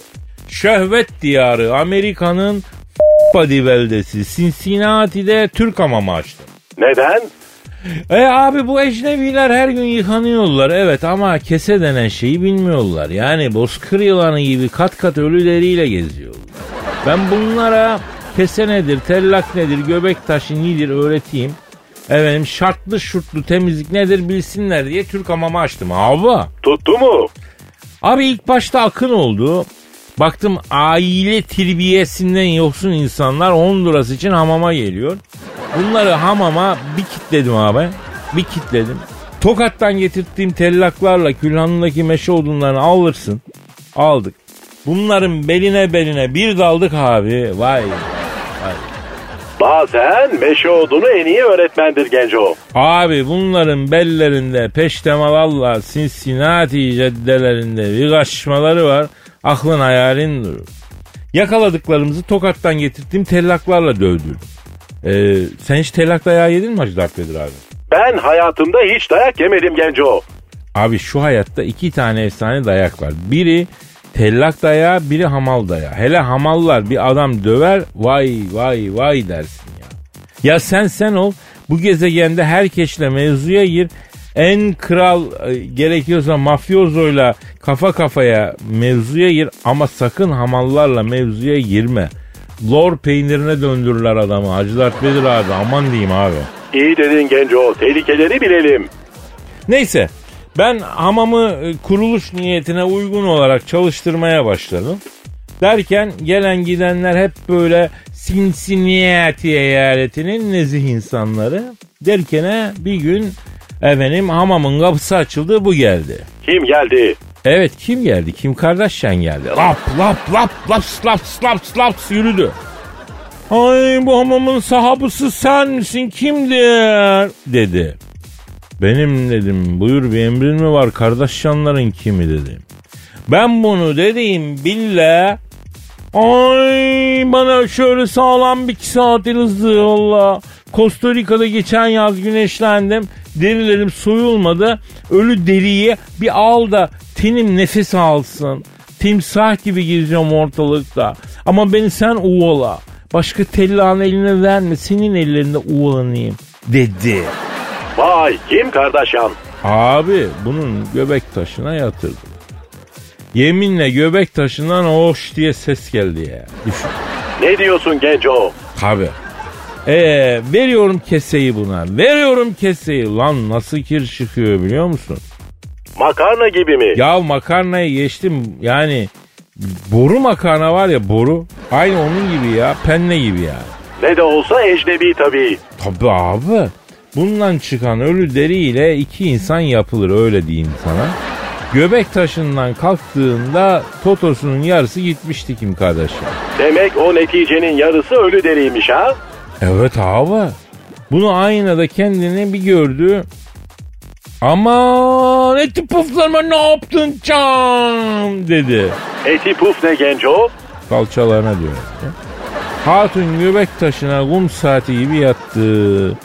Şehvet diyarı Amerika'nın body beldesi Cincinnati'de Türk hamamı açtım. Neden? E abi bu ecnebiler her gün yıkanıyorlar evet ama kese denen şeyi bilmiyorlar. Yani bozkır yılanı gibi kat kat ölüleriyle geziyorlar. Ben bunlara kese nedir, tellak nedir, göbek taşı nedir öğreteyim. Efendim şartlı şurtlu temizlik nedir bilsinler diye Türk hamamı açtım abi. Tuttu mu? Abi ilk başta akın oldu. Baktım aile terbiyesinden yoksun insanlar 10 lirası için hamama geliyor. Bunları hamama bir kitledim abi. Bir kitledim. Tokat'tan getirttiğim tellaklarla külhanındaki meşe odunlarını alırsın. Aldık. Bunların beline beline bir daldık abi. Vay. Bazen meşe odunu en iyi öğretmendir Genco. Abi bunların bellerinde peştemalalla Cincinnati caddelerinde bir kaçmaları var. Aklın hayalin durur. Yakaladıklarımızı tokattan getirdiğim tellaklarla dövdürdüm. Ee, sen hiç tellak dayağı yedin mi Hacı Vedir abi? Ben hayatımda hiç dayak yemedim Genco. Abi şu hayatta iki tane efsane dayak var. Biri tellak dayağı, biri hamal dayağı. Hele hamallar bir adam döver, vay vay vay dersin ya. Ya sen sen ol, bu gezegende herkesle mevzuya gir. En kral e, gerekiyorsa mafyozoyla kafa kafaya mevzuya gir ama sakın hamallarla mevzuya girme. Lor peynirine döndürürler adamı. Hacı Dert Vedir abi aman diyeyim abi. İyi dedin Genco. Tehlikeleri bilelim. Neyse ben hamamı e, kuruluş niyetine uygun olarak çalıştırmaya başladım. Derken gelen gidenler hep böyle Cincinnati eyaletinin nezih insanları. Derkene bir gün efendim hamamın kapısı açıldı bu geldi. Kim geldi? Evet kim geldi? Kim Kardashian geldi. Lap lap lap lap slap slap slap yürüdü. Ay bu hamamın sahabısı sen misin kimdir? Dedi. Benim dedim buyur bir emrin mi var Kardashianların kimi dedim. Ben bunu dediğim billa Ay bana şöyle sağlam bir iki saat hızlı valla. Costa Rica'da geçen yaz güneşlendim. Derilerim soyulmadı. Ölü deriyi bir al da tenim nefes alsın. Timsah gibi gezeceğim ortalıkta. Ama beni sen uvala. Başka tellağın eline verme. Senin ellerinde uvalanayım. Dedi. Vay kim Kardashian? Abi bunun göbek taşına yatırdı. Yeminle göbek taşından hoş diye ses geldi ya. Düşün. Ne diyorsun Genco? Tabi. Ee, veriyorum keseyi buna. Veriyorum keseyi. Lan nasıl kir çıkıyor biliyor musun? Makarna gibi mi? Ya makarnayı geçtim yani boru makarna var ya boru. Aynı onun gibi ya penne gibi ya. Ne de olsa ecnebi tabii. Tabi abi. Bundan çıkan ölü deriyle iki insan yapılır öyle diyeyim sana. Göbek taşından kalktığında totosunun yarısı gitmişti kim kardeşim. Demek o neticenin yarısı ölü deriymiş ha? Evet abi. Bunu aynada kendini bir gördü. Aman eti puflarıma ne yaptın can dedi. Eti puf ne Genco? Kalçalarına diyor. Hatun göbek taşına kum saati gibi yattı.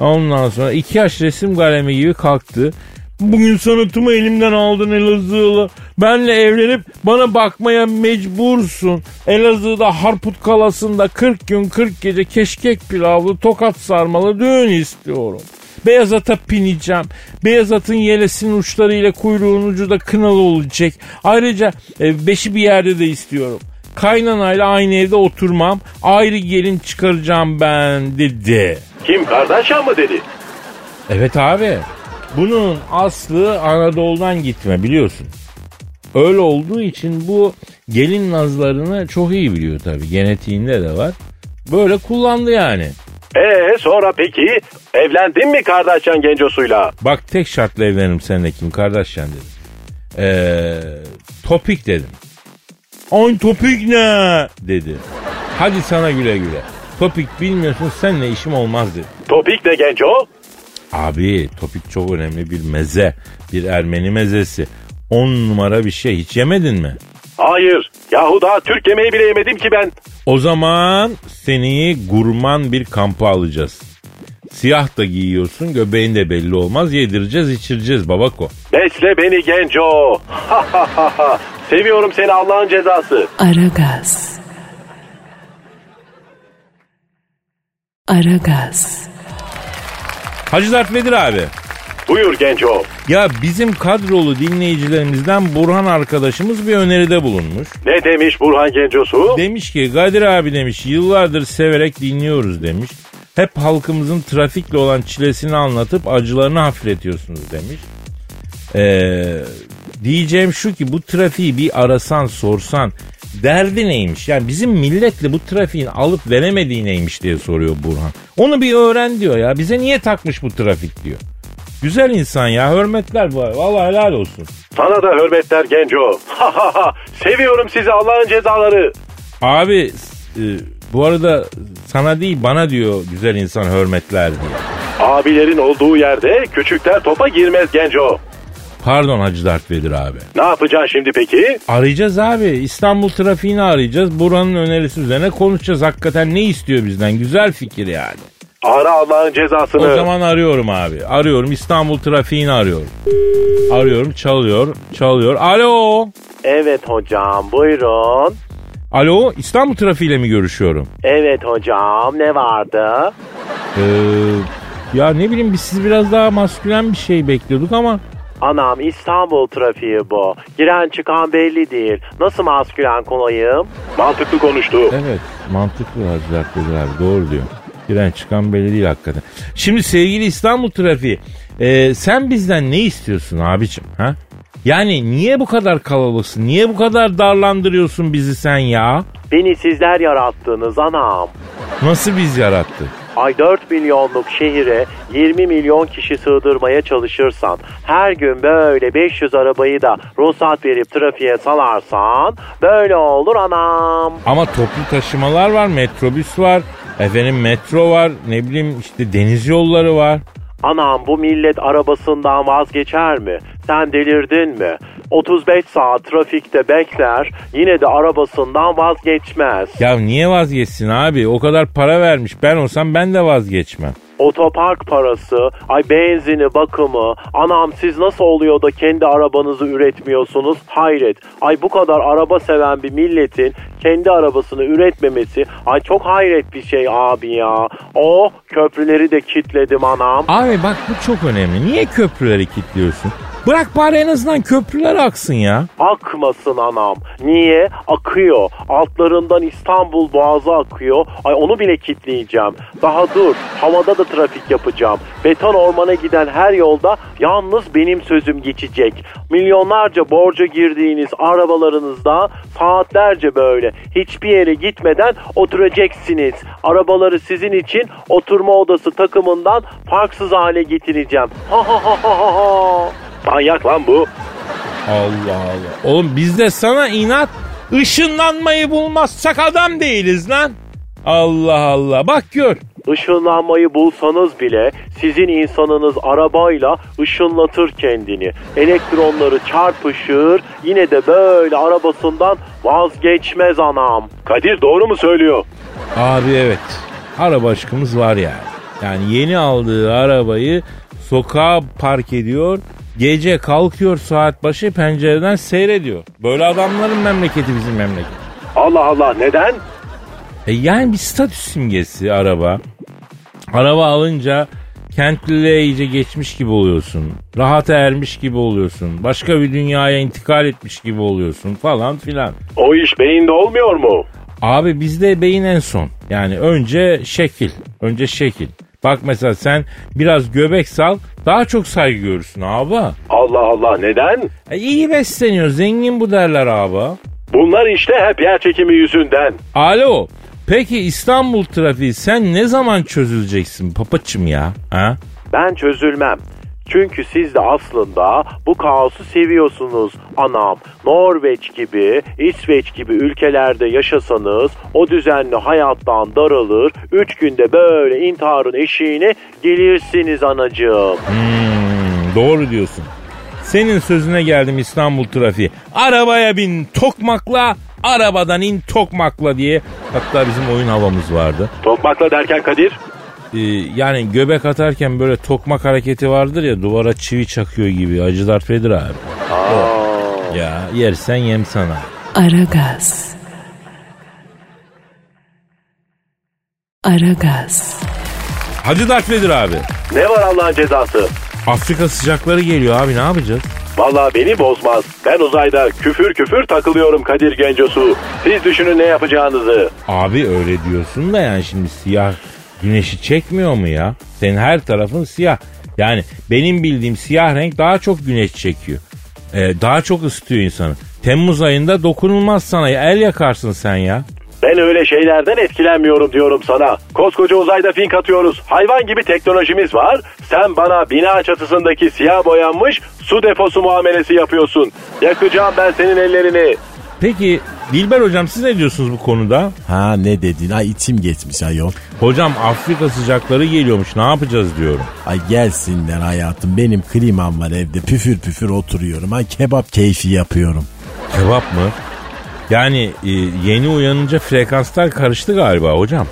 Ondan sonra iki yaş resim kalemi gibi kalktı. Bugün sanatımı elimden aldın Elazığlı. Benle evlenip bana bakmaya mecbursun. Elazığ'da Harput Kalası'nda 40 gün 40 gece keşkek pilavlı tokat sarmalı düğün istiyorum. Beyaz ata bineceğim. Beyaz atın yelesinin uçlarıyla kuyruğun ucu da kınalı olacak. Ayrıca e, beşi bir yerde de istiyorum. Kaynanayla aynı evde oturmam. Ayrı gelin çıkaracağım ben dedi. Kim Kardashian mı dedi? Evet abi. Bunun aslı Anadolu'dan gitme biliyorsun. Öyle olduğu için bu gelin nazlarını çok iyi biliyor tabii. Genetiğinde de var. Böyle kullandı yani. Ee sonra peki evlendin mi Kardashian Genco'suyla? Bak tek şartla evlenirim seninle kim Kardashian dedim. Ee, topik dedim. Ay topik ne? Dedi. Hadi sana güle güle. Topik bilmiyorsun senle işim olmaz dedi. Topik ne genco? Abi topik çok önemli bir meze. Bir Ermeni mezesi. On numara bir şey. Hiç yemedin mi? Hayır. Yahu daha Türk yemeği bile yemedim ki ben. O zaman seni gurman bir kampa alacağız. Siyah da giyiyorsun göbeğin de belli olmaz yedireceğiz içireceğiz babako. Besle beni genco. *laughs* Seviyorum seni Allah'ın cezası. Aragaz. Aragaz. Hacı Dert Vedir abi. Buyur genco. Ya bizim kadrolu dinleyicilerimizden Burhan arkadaşımız bir öneride bulunmuş. Ne demiş Burhan Gencosu? Demiş ki Kadir abi demiş yıllardır severek dinliyoruz demiş. Hep halkımızın trafikle olan çilesini anlatıp acılarını hafifletiyorsunuz demiş. Ee, diyeceğim şu ki bu trafiği bir arasan sorsan derdi neymiş? Yani bizim milletle bu trafiğin alıp veremediği neymiş diye soruyor Burhan. Onu bir öğren diyor ya. Bize niye takmış bu trafik diyor. Güzel insan ya hürmetler bu. Vallahi helal olsun. Sana da hürmetler genco. *laughs* Seviyorum sizi Allah'ın cezaları. Abi e, bu arada sana değil bana diyor güzel insan hürmetler diye. Abilerin olduğu yerde küçükler topa girmez genco. Pardon Hacı Dert Vedir abi. Ne yapacaksın şimdi peki? Arayacağız abi. İstanbul trafiğini arayacağız. Buranın önerisi üzerine konuşacağız. Hakikaten ne istiyor bizden? Güzel fikir yani. Ara Allah'ın cezasını. O zaman arıyorum abi. Arıyorum İstanbul trafiğini arıyorum. Arıyorum çalıyor çalıyor. Alo. Evet hocam buyurun. Alo İstanbul trafiğiyle mi görüşüyorum? Evet hocam ne vardı? Ee, ya ne bileyim biz siz biraz daha maskülen bir şey bekliyorduk ama Anam İstanbul trafiği bu. Giren çıkan belli değil. Nasıl maskülen kolayım? Mantıklı konuştu. Evet mantıklı Vedir abi doğru diyor. Giren çıkan belli değil hakikaten. Şimdi sevgili İstanbul trafiği e, sen bizden ne istiyorsun abicim ha? Yani niye bu kadar kalabalıksın? Niye bu kadar darlandırıyorsun bizi sen ya? Beni sizler yarattınız anam. Nasıl biz yarattık? Ay 4 milyonluk şehire 20 milyon kişi sığdırmaya çalışırsan, her gün böyle 500 arabayı da ruhsat verip trafiğe salarsan böyle olur anam. Ama toplu taşımalar var, metrobüs var, efendim metro var, ne bileyim işte deniz yolları var. Anam bu millet arabasından vazgeçer mi? Sen delirdin mi? 35 saat trafikte bekler yine de arabasından vazgeçmez. Ya niye vazgeçsin abi? O kadar para vermiş. Ben olsam ben de vazgeçmem. Otopark parası, ay benzini, bakımı. Anam siz nasıl oluyor da kendi arabanızı üretmiyorsunuz? Hayret. Ay bu kadar araba seven bir milletin kendi arabasını üretmemesi ay çok hayret bir şey abi ya. O köprüleri de kitledim anam. Abi bak bu çok önemli. Niye köprüleri kilitliyorsun? Bırak bari en azından köprüler aksın ya. Akmasın anam. Niye? Akıyor. Altlarından İstanbul Boğazı akıyor. Ay onu bile kitleyeceğim. Daha dur. Havada da trafik yapacağım. Beton ormana giden her yolda yalnız benim sözüm geçecek. Milyonlarca borca girdiğiniz arabalarınızda saatlerce böyle hiçbir yere gitmeden oturacaksınız. Arabaları sizin için oturma odası takımından parksız hale getireceğim. Ha ha ha ha ha. Manyak lan bu. Allah Allah. Oğlum biz de sana inat ışınlanmayı bulmazsak adam değiliz lan. Allah Allah. Bak gör. Işınlanmayı bulsanız bile sizin insanınız arabayla ışınlatır kendini. Elektronları çarpışır yine de böyle arabasından vazgeçmez anam. Kadir doğru mu söylüyor? Abi evet. Araba aşkımız var yani. Yani yeni aldığı arabayı sokağa park ediyor. Gece kalkıyor saat başı pencereden seyrediyor. Böyle adamların memleketi bizim memleket. Allah Allah neden? E yani bir statü simgesi araba. Araba alınca kentliliğe iyice geçmiş gibi oluyorsun. Rahata ermiş gibi oluyorsun. Başka bir dünyaya intikal etmiş gibi oluyorsun falan filan. O iş beyinde olmuyor mu? Abi bizde beyin en son. Yani önce şekil. Önce şekil. Bak mesela sen biraz göbek sal daha çok saygı görürsün abi. Allah Allah neden? E, iyi besleniyor zengin bu derler abi. Bunlar işte hep yer çekimi yüzünden. Alo peki İstanbul trafiği sen ne zaman çözüleceksin papaçım ya? Ha? Ben çözülmem. Çünkü siz de aslında bu kaosu seviyorsunuz anam. Norveç gibi, İsveç gibi ülkelerde yaşasanız o düzenli hayattan daralır. Üç günde böyle intiharın eşiğine gelirsiniz anacığım. Hmm, doğru diyorsun. Senin sözüne geldim İstanbul trafiği. Arabaya bin tokmakla, arabadan in tokmakla diye. Hatta bizim oyun havamız vardı. Tokmakla derken Kadir? Ee, yani göbek atarken böyle tokmak hareketi vardır ya duvara çivi çakıyor gibi. Acı Darth Vader abi. Ya yersen yem sana. Aragaz. Aragaz. Hacı Darth Vader abi. Ne var Allah'ın cezası? Afrika sıcakları geliyor abi ne yapacağız? Vallahi beni bozmaz. Ben uzayda küfür küfür takılıyorum Kadir Gencosu. Siz düşünün ne yapacağınızı. Abi öyle diyorsun da yani şimdi siyah güneşi çekmiyor mu ya? Senin her tarafın siyah. Yani benim bildiğim siyah renk daha çok güneş çekiyor. Ee, daha çok ısıtıyor insanı. Temmuz ayında dokunulmaz sana. El yakarsın sen ya. Ben öyle şeylerden etkilenmiyorum diyorum sana. Koskoca uzayda fink atıyoruz. Hayvan gibi teknolojimiz var. Sen bana bina çatısındaki siyah boyanmış su deposu muamelesi yapıyorsun. Yakacağım ben senin ellerini. Peki Dilber hocam siz ne diyorsunuz bu konuda? Ha ne dedin? Ay içim geçmiş ayol. Hocam Afrika sıcakları geliyormuş ne yapacağız diyorum. Ay gelsinler hayatım. Benim klimam var evde. Püfür püfür oturuyorum. Ay kebap keyfi yapıyorum. Kebap mı? Yani e, yeni uyanınca frekanslar karıştı galiba hocam.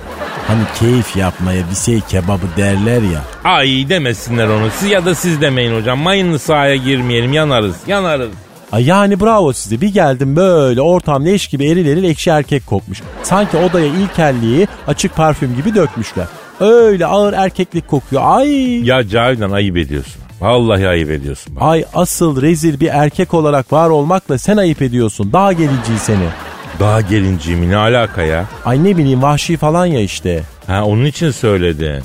Hani keyif yapmaya bir şey kebabı derler ya. Ay demesinler onu. Siz ya da siz demeyin hocam. Mayınlı sahaya girmeyelim yanarız yanarız. Ay yani bravo size. Bir geldim böyle ortam leş gibi eril eril ekşi erkek kokmuş. Sanki odaya ilkelliği açık parfüm gibi dökmüşler. Öyle ağır erkeklik kokuyor. Ay. Ya Cavidan ayıp ediyorsun. Vallahi ayıp ediyorsun. Bak. Ay asıl rezil bir erkek olarak var olmakla sen ayıp ediyorsun. Daha gelici seni. Daha gelinciyim ne alaka ya? Ay ne bileyim vahşi falan ya işte. Ha onun için söyledi.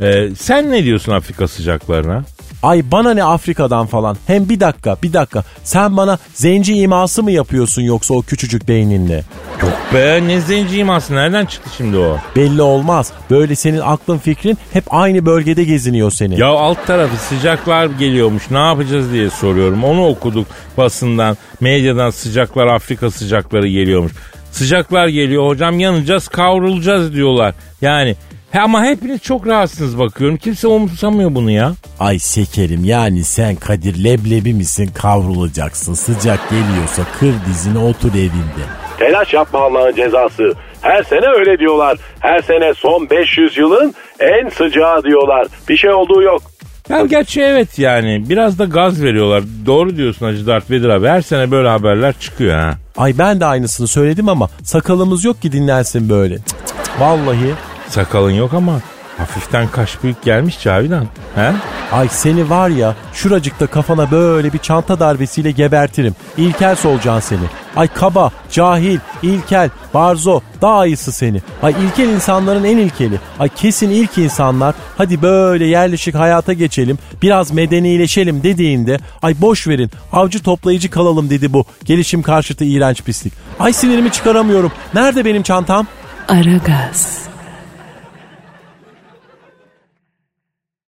Ee, sen ne diyorsun Afrika sıcaklarına? Ay bana ne Afrika'dan falan. Hem bir dakika bir dakika. Sen bana zenci iması mı yapıyorsun yoksa o küçücük beyninle? Yok be ne zenci iması nereden çıktı şimdi o? Belli olmaz. Böyle senin aklın fikrin hep aynı bölgede geziniyor senin. Ya alt tarafı sıcaklar geliyormuş ne yapacağız diye soruyorum. Onu okuduk basından medyadan sıcaklar Afrika sıcakları geliyormuş. Sıcaklar geliyor hocam yanacağız kavrulacağız diyorlar. Yani he ama hepiniz çok rahatsınız bakıyorum. Kimse umursamıyor bunu ya. Ay şekerim yani sen Kadir leblebi misin kavrulacaksın. Sıcak geliyorsa kır dizini otur evinde. Telaş yapma Allah'ın cezası. Her sene öyle diyorlar. Her sene son 500 yılın en sıcağı diyorlar. Bir şey olduğu yok. Ya gerçi evet yani biraz da gaz veriyorlar. Doğru diyorsun Hacı Dert Vedir abi. Her sene böyle haberler çıkıyor ha. Ay ben de aynısını söyledim ama sakalımız yok ki dinlensin böyle. Cık cık cık. Vallahi. Sakalın yok ama hafiften kaş büyük gelmiş Cavidan. He? Ay seni var ya şuracıkta kafana böyle bir çanta darbesiyle gebertirim. İlkel solacaksın seni. Ay kaba, cahil, ilkel, barzo, daha ayısı seni. Ay ilkel insanların en ilkeli. Ay kesin ilk insanlar hadi böyle yerleşik hayata geçelim, biraz medenileşelim dediğinde ay boş verin avcı toplayıcı kalalım dedi bu. Gelişim karşıtı iğrenç pislik. Ay sinirimi çıkaramıyorum. Nerede benim çantam? Aragaz.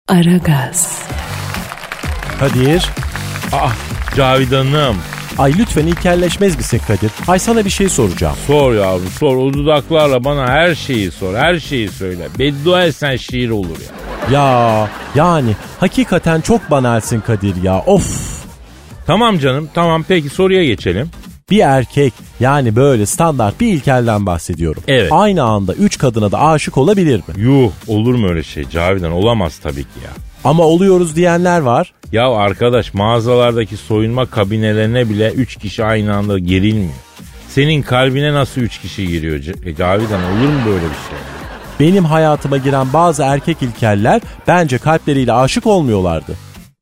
Aragaz. Kadir. Ah Cavidan'ım. Ay lütfen ilkelleşmez misin Kadir? Ay sana bir şey soracağım. Sor yavrum sor. O dudaklarla bana her şeyi sor. Her şeyi söyle. Beddua etsen şiir olur ya. Ya yani hakikaten çok banalsin Kadir ya. Of. Tamam canım tamam peki soruya geçelim. Bir erkek yani böyle standart bir ilkelden bahsediyorum. Evet. Aynı anda üç kadına da aşık olabilir mi? Yuh olur mu öyle şey Cavidan olamaz tabii ki ya. Ama oluyoruz diyenler var. Ya arkadaş mağazalardaki soyunma kabinelerine bile 3 kişi aynı anda gerilmiyor. Senin kalbine nasıl 3 kişi giriyor C- e, Cavidan olur mu böyle bir şey? Benim hayatıma giren bazı erkek ilkeller bence kalpleriyle aşık olmuyorlardı.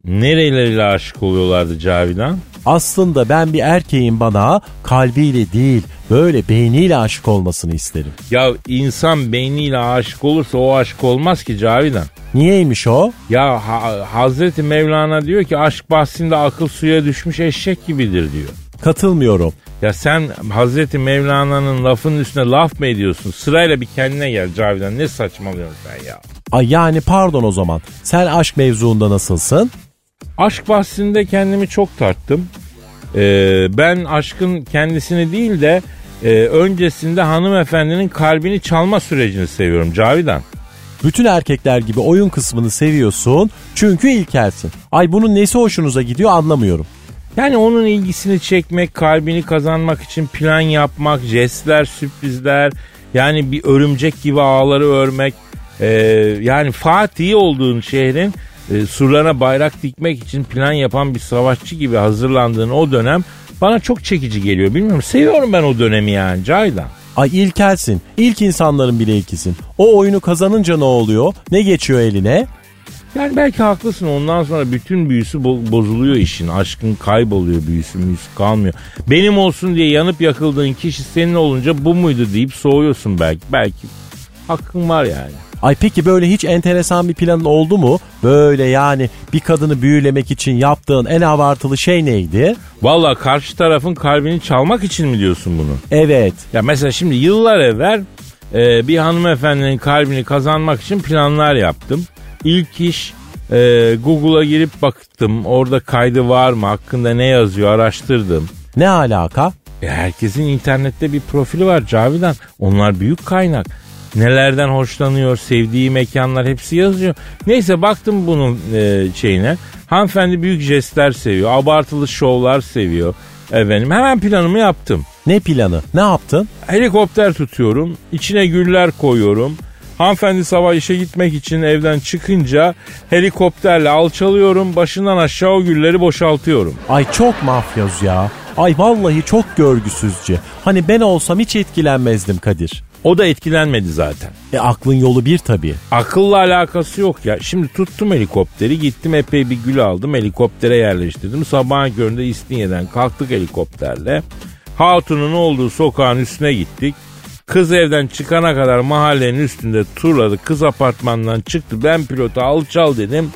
Nereleriyle aşık oluyorlardı Cavidan? Aslında ben bir erkeğin bana kalbiyle değil böyle beyniyle aşık olmasını isterim. Ya insan beyniyle aşık olursa o aşk olmaz ki Cavidan. Niyeymiş o? Ya Ha- Hazreti Mevlana diyor ki aşk bahsinde akıl suya düşmüş eşek gibidir diyor. Katılmıyorum. Ya sen Hazreti Mevlana'nın lafının üstüne laf mı ediyorsun? Sırayla bir kendine gel Cavidan. Ne saçmalıyorsun sen ya? Ay yani pardon o zaman. Sen aşk mevzuunda nasılsın? Aşk bahsinde kendimi çok tarttım. Ee, ben aşkın kendisini değil de e, öncesinde hanımefendinin kalbini çalma sürecini seviyorum Cavidan. Bütün erkekler gibi oyun kısmını seviyorsun çünkü ilkelsin. Ay bunun nesi hoşunuza gidiyor anlamıyorum. Yani onun ilgisini çekmek, kalbini kazanmak için plan yapmak, jestler, sürprizler, yani bir örümcek gibi ağları örmek, e, yani Fatih olduğun şehrin e, surlarına bayrak dikmek için plan yapan bir savaşçı gibi hazırlandığın o dönem bana çok çekici geliyor. Bilmiyorum seviyorum ben o dönemi yani Caydan. Ay ilkelsin. İlk insanların bile ilkisin. O oyunu kazanınca ne oluyor? Ne geçiyor eline? Yani belki haklısın ondan sonra bütün büyüsü bo- bozuluyor işin. Aşkın kayboluyor büyüsü müyüsü kalmıyor. Benim olsun diye yanıp yakıldığın kişi senin olunca bu muydu deyip soğuyorsun belki. Belki hakkın var yani. Ay peki böyle hiç enteresan bir planın oldu mu? Böyle yani bir kadını büyülemek için yaptığın en abartılı şey neydi? Valla karşı tarafın kalbini çalmak için mi diyorsun bunu? Evet. Ya mesela şimdi yıllar evvel e, bir hanımefendinin kalbini kazanmak için planlar yaptım. İlk iş e, Google'a girip baktım. Orada kaydı var mı? Hakkında ne yazıyor? Araştırdım. Ne alaka? E, herkesin internette bir profili var Cavidan. Onlar büyük kaynak. Nelerden hoşlanıyor, sevdiği mekanlar hepsi yazıyor. Neyse baktım bunun e, şeyine. Hanımefendi büyük jestler seviyor. Abartılı şovlar seviyor. Efendim hemen planımı yaptım. Ne planı? Ne yaptın? Helikopter tutuyorum. içine güller koyuyorum. Hanımefendi sabah işe gitmek için evden çıkınca helikopterle alçalıyorum. Başından aşağı o gülleri boşaltıyorum. Ay çok mafyoz ya. Ay vallahi çok görgüsüzce. Hani ben olsam hiç etkilenmezdim Kadir. O da etkilenmedi zaten. E aklın yolu bir tabii. Akılla alakası yok ya. Şimdi tuttum helikopteri gittim epey bir gül aldım helikoptere yerleştirdim. Sabahın köründe İstinye'den kalktık helikopterle. Hatun'un olduğu sokağın üstüne gittik. Kız evden çıkana kadar mahallenin üstünde turladı. Kız apartmandan çıktı. Ben pilota alçal dedim.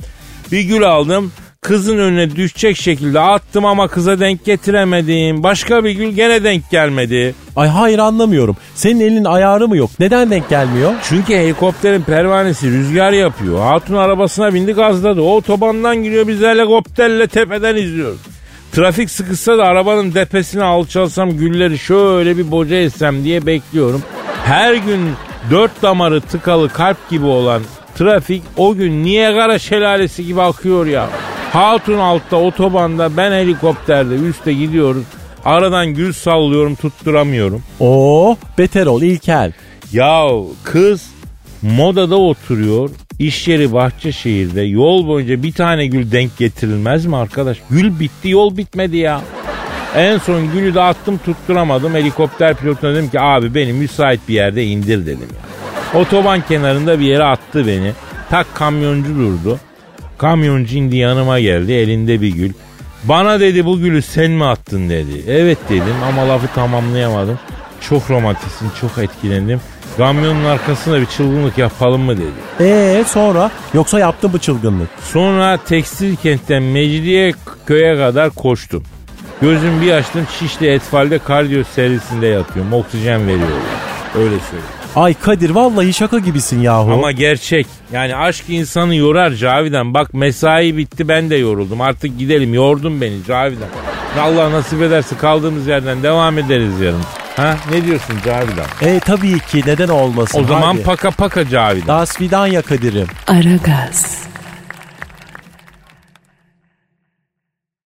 Bir gül aldım. Kızın önüne düşecek şekilde attım ama kıza denk getiremedim. Başka bir gül gene denk gelmedi. Ay hayır anlamıyorum. Senin elin ayarı mı yok? Neden denk gelmiyor? Çünkü helikopterin pervanesi rüzgar yapıyor. Hatun arabasına bindi gazladı. O otobandan giriyor biz helikopterle tepeden izliyoruz. Trafik sıkışsa da arabanın depesine alçalsam gülleri şöyle bir boca etsem diye bekliyorum. Her gün dört damarı tıkalı kalp gibi olan trafik o gün Niagara şelalesi gibi akıyor ya. Hatun altta otobanda ben helikopterde üstte gidiyoruz. Aradan gül sallıyorum tutturamıyorum. Oo beter ol İlkel. Ya kız modada oturuyor. İş yeri Bahçeşehir'de yol boyunca bir tane gül denk getirilmez mi arkadaş? Gül bitti yol bitmedi ya. En son gülü de attım tutturamadım. Helikopter pilotuna dedim ki abi beni müsait bir yerde indir dedim ya. Otoban kenarında bir yere attı beni. Tak kamyoncu durdu. Kamyoncu indi yanıma geldi elinde bir gül. Bana dedi bu gülü sen mi attın dedi. Evet dedim ama lafı tamamlayamadım. Çok romantiksin çok etkilendim. Kamyonun arkasında bir çılgınlık yapalım mı dedi. Ee sonra yoksa yaptı mı çılgınlık? Sonra tekstil kentten Mecidiye köye kadar koştum. Gözüm bir açtım Şişli Etfal'de kardiyo servisinde yatıyorum. Oksijen veriyorlar. Öyle söyleyeyim. Ay Kadir vallahi şaka gibisin yahu. Ama gerçek. Yani aşk insanı yorar Cavidan. Bak mesai bitti ben de yoruldum. Artık gidelim. Yordun beni Cavidan. Allah nasip ederse kaldığımız yerden devam ederiz yarın. Ha ne diyorsun Cavidan? E tabii ki neden olmasın. O zaman Hadi. paka paka Cavidan. Das Vidanya Kadir'im. Aragaz.